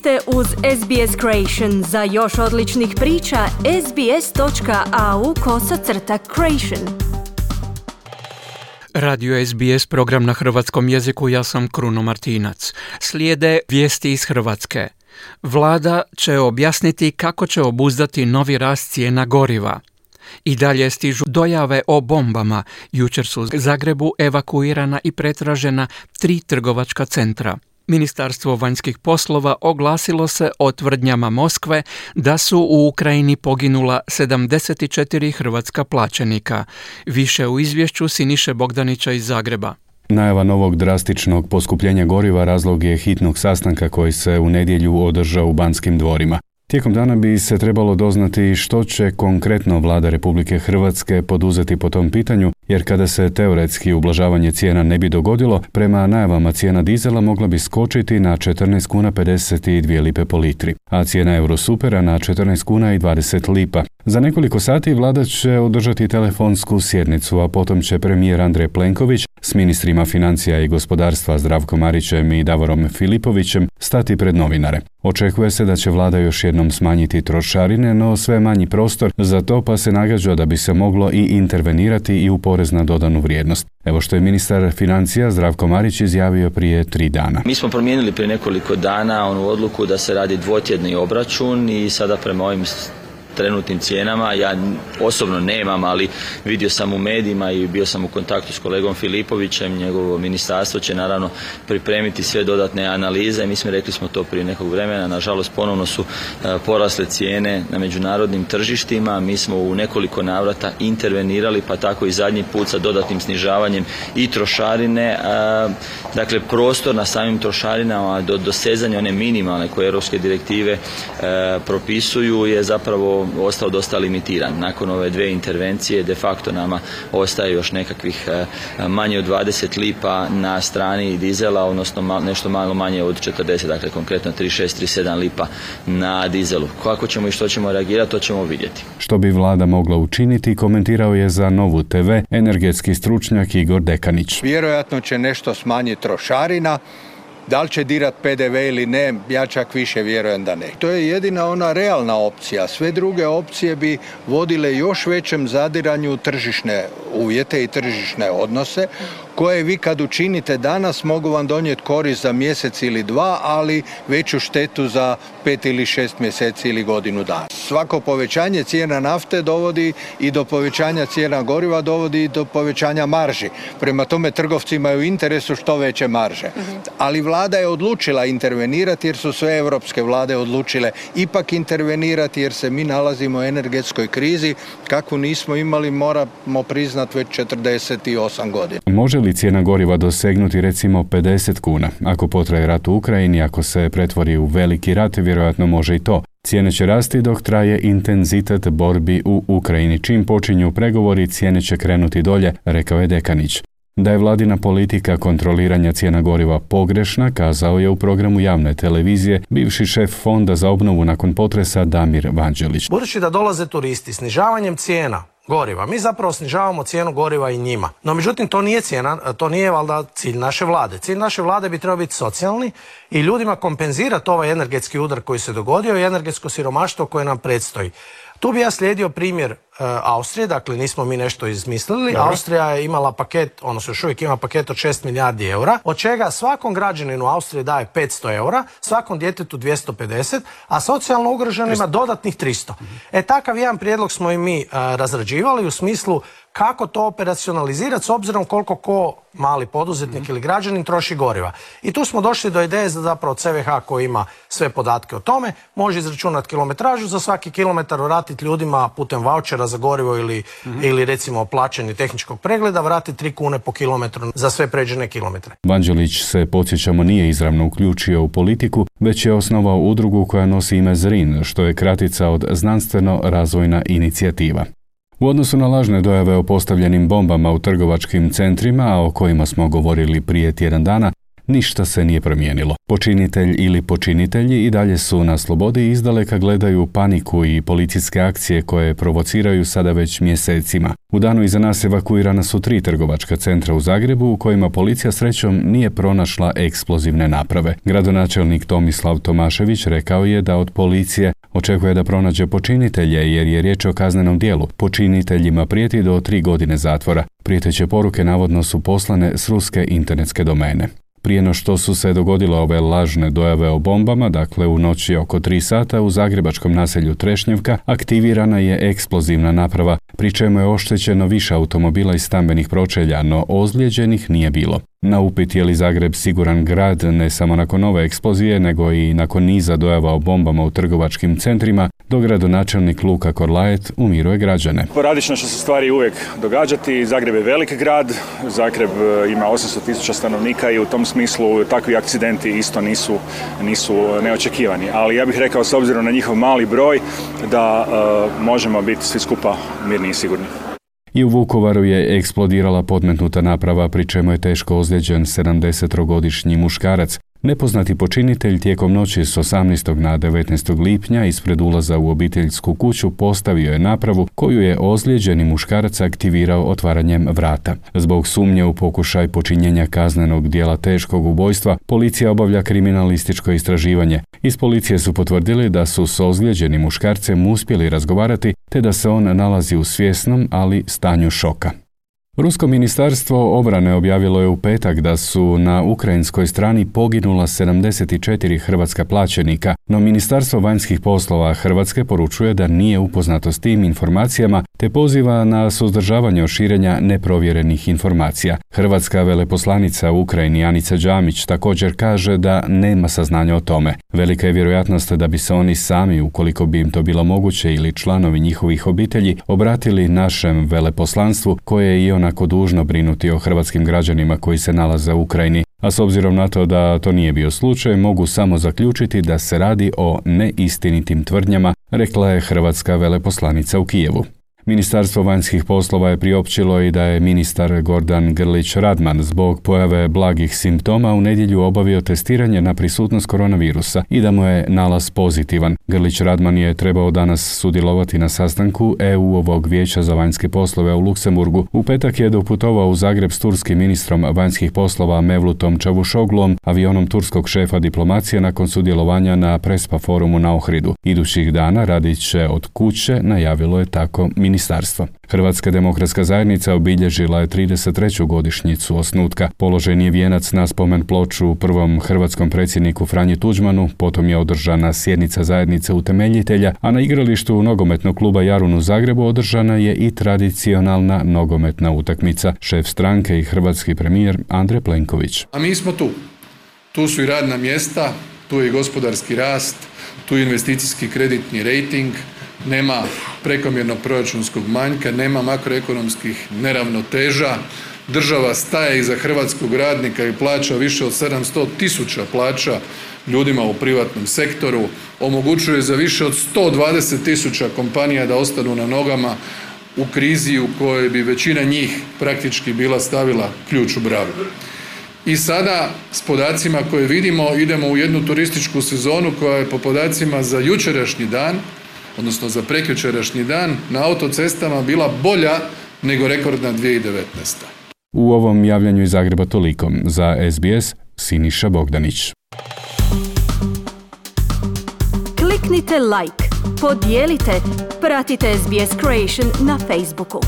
ste uz SBS Creation. Za još odličnih priča, sbs.au kosacrta creation. Radio SBS, program na hrvatskom jeziku, ja sam Kruno Martinac. Slijede vijesti iz Hrvatske. Vlada će objasniti kako će obuzdati novi rast cijena goriva. I dalje stižu dojave o bombama. Jučer su u Zagrebu evakuirana i pretražena tri trgovačka centra. Ministarstvo vanjskih poslova oglasilo se o tvrdnjama Moskve da su u Ukrajini poginula 74 hrvatska plaćenika. Više u izvješću Siniše Bogdanića iz Zagreba. Najava novog drastičnog poskupljenja goriva razlog je hitnog sastanka koji se u nedjelju održao u Banskim dvorima. Tijekom dana bi se trebalo doznati što će konkretno vlada Republike Hrvatske poduzeti po tom pitanju, jer kada se teoretski ublažavanje cijena ne bi dogodilo, prema najavama cijena dizela mogla bi skočiti na 14 kuna 52 lipe po litri, a cijena Eurosupera na 14 kuna i 20 lipa. Za nekoliko sati vlada će održati telefonsku sjednicu, a potom će premijer Andrej Plenković s ministrima financija i gospodarstva Zdravkom Marićem i Davorom Filipovićem stati pred novinare. Očekuje se da će vlada još jednom smanjiti trošarine, no sve manji prostor za to pa se nagađa da bi se moglo i intervenirati i u porez na dodanu vrijednost. Evo što je ministar financija Zdravko Marić izjavio prije tri dana. Mi smo promijenili prije nekoliko dana onu odluku da se radi dvotjedni obračun i sada prema ovim trenutnim cijenama. Ja osobno nemam, ali vidio sam u medijima i bio sam u kontaktu s kolegom Filipovićem, njegovo ministarstvo će naravno pripremiti sve dodatne analize. Mi smo rekli smo to prije nekog vremena, nažalost ponovno su e, porasle cijene na međunarodnim tržištima. Mi smo u nekoliko navrata intervenirali, pa tako i zadnji put sa dodatnim snižavanjem i trošarine. E, dakle, prostor na samim trošarinama do dosezanja one minimalne koje europske direktive e, propisuju je zapravo ostao dosta limitiran. Nakon ove dve intervencije de facto nama ostaje još nekakvih e, manje od 20 lipa na strani dizela, odnosno nešto malo manje od 40, dakle konkretno 36-37 lipa na dizelu. Kako ćemo i što ćemo reagirati, to ćemo vidjeti. Što bi vlada mogla učiniti, komentirao je za Novu TV energetski stručnjak Igor Dekanić. Vjerojatno će nešto smanjiti trošarina, da li će dirat PDV ili ne, ja čak više vjerujem da ne. To je jedina ona realna opcija. Sve druge opcije bi vodile još većem zadiranju tržišne uvjete i tržišne odnose koje vi kad učinite danas mogu vam donijeti korist za mjesec ili dva, ali veću štetu za pet ili šest mjeseci ili godinu dana. Svako povećanje cijena nafte dovodi i do povećanja cijena goriva dovodi i do povećanja marži. Prema tome trgovci imaju interesu što veće marže. Ali vlada je odlučila intervenirati jer su sve europske vlade odlučile ipak intervenirati jer se mi nalazimo u energetskoj krizi kakvu nismo imali moramo priznati već 48 godina. Može li cijena goriva dosegnuti recimo 50 kuna? Ako potraje rat u Ukrajini, ako se pretvori u veliki rat, vjerojatno može i to. Cijene će rasti dok traje intenzitet borbi u Ukrajini. Čim počinju pregovori, cijene će krenuti dolje, rekao je Dekanić. Da je vladina politika kontroliranja cijena goriva pogrešna, kazao je u programu javne televizije bivši šef Fonda za obnovu nakon potresa Damir Vanđelić. Budući da dolaze turisti, snižavanjem cijena goriva. Mi zapravo snižavamo cijenu goriva i njima. No međutim, to nije cijena, to nije valjda cilj naše vlade. Cilj naše vlade bi trebao biti socijalni i ljudima kompenzirati ovaj energetski udar koji se dogodio i energetsko siromaštvo koje nam predstoji. Tu bi ja slijedio primjer Austrije, dakle nismo mi nešto izmislili. Austrija je imala paket, odnosno još uvijek ima paket od 6 milijardi eura, od čega svakom građaninu Austrije daje 500 eura, svakom djetetu 250, a socijalno ugroženima dodatnih 300. E takav jedan prijedlog smo i mi e, razrađivali u smislu kako to operacionalizirati s obzirom koliko ko mali poduzetnik ili građanin troši goriva. I tu smo došli do ideje da zapravo CVH koji ima sve podatke o tome može izračunati kilometražu, za svaki kilometar vratiti ljudima putem vouchera za gorivo ili, ili recimo plaćanje tehničkog pregleda vrati 3 kune po kilometru za sve pređene kilometre. Vanđelić se, podsjećamo, nije izravno uključio u politiku, već je osnovao udrugu koja nosi ime ZRIN, što je kratica od znanstveno-razvojna inicijativa. U odnosu na lažne dojave o postavljenim bombama u trgovačkim centrima, a o kojima smo govorili prije tjedan dana, ništa se nije promijenilo. Počinitelj ili počinitelji i dalje su na slobodi i izdaleka gledaju paniku i policijske akcije koje provociraju sada već mjesecima. U danu iza nas evakuirana su tri trgovačka centra u Zagrebu u kojima policija srećom nije pronašla eksplozivne naprave. Gradonačelnik Tomislav Tomašević rekao je da od policije očekuje da pronađe počinitelje jer je riječ o kaznenom dijelu. Počiniteljima prijeti do tri godine zatvora. Prijeteće poruke navodno su poslane s ruske internetske domene. Prije no što su se dogodile ove lažne dojave o bombama, dakle u noći oko 3 sata u zagrebačkom naselju Trešnjevka aktivirana je eksplozivna naprava, pri čemu je oštećeno više automobila i stambenih pročelja, no ozlijeđenih nije bilo. Na upit je li Zagreb siguran grad ne samo nakon ove eksplozije, nego i nakon niza dojava o bombama u trgovačkim centrima, do gradonačelnik Luka Korlajet umiruje građane. Poradično će se stvari uvijek događati. Zagreb je velik grad, Zagreb e, ima 800 tisuća stanovnika i u tom smislu takvi akcidenti isto nisu, nisu neočekivani. Ali ja bih rekao s obzirom na njihov mali broj da e, možemo biti svi skupa mirni i sigurni. I u Vukovaru je eksplodirala podmetnuta naprava, pri čemu je teško ozlijeđen 70-godišnji muškarac. Nepoznati počinitelj tijekom noći s 18. na 19. lipnja ispred ulaza u obiteljsku kuću postavio je napravu koju je ozlijeđeni muškarac aktivirao otvaranjem vrata. Zbog sumnje u pokušaj počinjenja kaznenog dijela teškog ubojstva, policija obavlja kriminalističko istraživanje. Iz policije su potvrdili da su s ozlijeđenim muškarcem uspjeli razgovarati te da se on nalazi u svjesnom, ali stanju šoka. Rusko ministarstvo obrane objavilo je u petak da su na ukrajinskoj strani poginula 74 hrvatska plaćenika, no Ministarstvo vanjskih poslova Hrvatske poručuje da nije upoznato s tim informacijama te poziva na suzdržavanje od širenja neprovjerenih informacija. Hrvatska veleposlanica u Ukrajini Anica Đamić također kaže da nema saznanja o tome. Velika je vjerojatnost da bi se oni sami, ukoliko bi im to bilo moguće ili članovi njihovih obitelji, obratili našem veleposlanstvu koje je i onako dužno brinuti o hrvatskim građanima koji se nalaze u Ukrajini, a s obzirom na to da to nije bio slučaj, mogu samo zaključiti da se radi o neistinitim tvrdnjama, rekla je hrvatska veleposlanica u Kijevu. Ministarstvo vanjskih poslova je priopćilo i da je ministar Gordan Grlić Radman zbog pojave blagih simptoma u nedjelju obavio testiranje na prisutnost koronavirusa i da mu je nalaz pozitivan. Grlić Radman je trebao danas sudjelovati na sastanku EU-ovog vijeća za vanjske poslove u Luksemburgu. U petak je doputovao u Zagreb s turskim ministrom vanjskih poslova Mevlutom Čavušoglom, avionom turskog šefa diplomacije nakon sudjelovanja na Prespa forumu na Ohridu. Idućih dana radit će od kuće, najavilo je tako ministarstvo. Hrvatska demokratska zajednica obilježila je 33. godišnjicu osnutka. Položen je vijenac na spomen ploču prvom hrvatskom predsjedniku Franji Tuđmanu, potom je održana sjednica zajednice utemeljitelja, a na igralištu nogometnog kluba Jarun u Zagrebu održana je i tradicionalna nogometna utakmica. Šef stranke i hrvatski premijer Andrej Plenković. A mi smo tu. Tu su i radna mjesta, tu je i gospodarski rast, tu je investicijski kreditni rating, nema prekomjernog proračunskog manjka, nema makroekonomskih neravnoteža, država staje iza hrvatskog radnika i plaća više od 700 tisuća plaća ljudima u privatnom sektoru, omogućuje za više od 120 tisuća kompanija da ostanu na nogama u krizi u kojoj bi većina njih praktički bila stavila ključ u bravu. I sada s podacima koje vidimo idemo u jednu turističku sezonu koja je po podacima za jučerašnji dan odnosno za prekjučerašnji dan na autocestama bila bolja nego rekordna 2019. U ovom javljanju iz Zagreba toliko. Za SBS Siniša Bogdanić. Kliknite like, podijelite, pratite SBS Creation na Facebooku.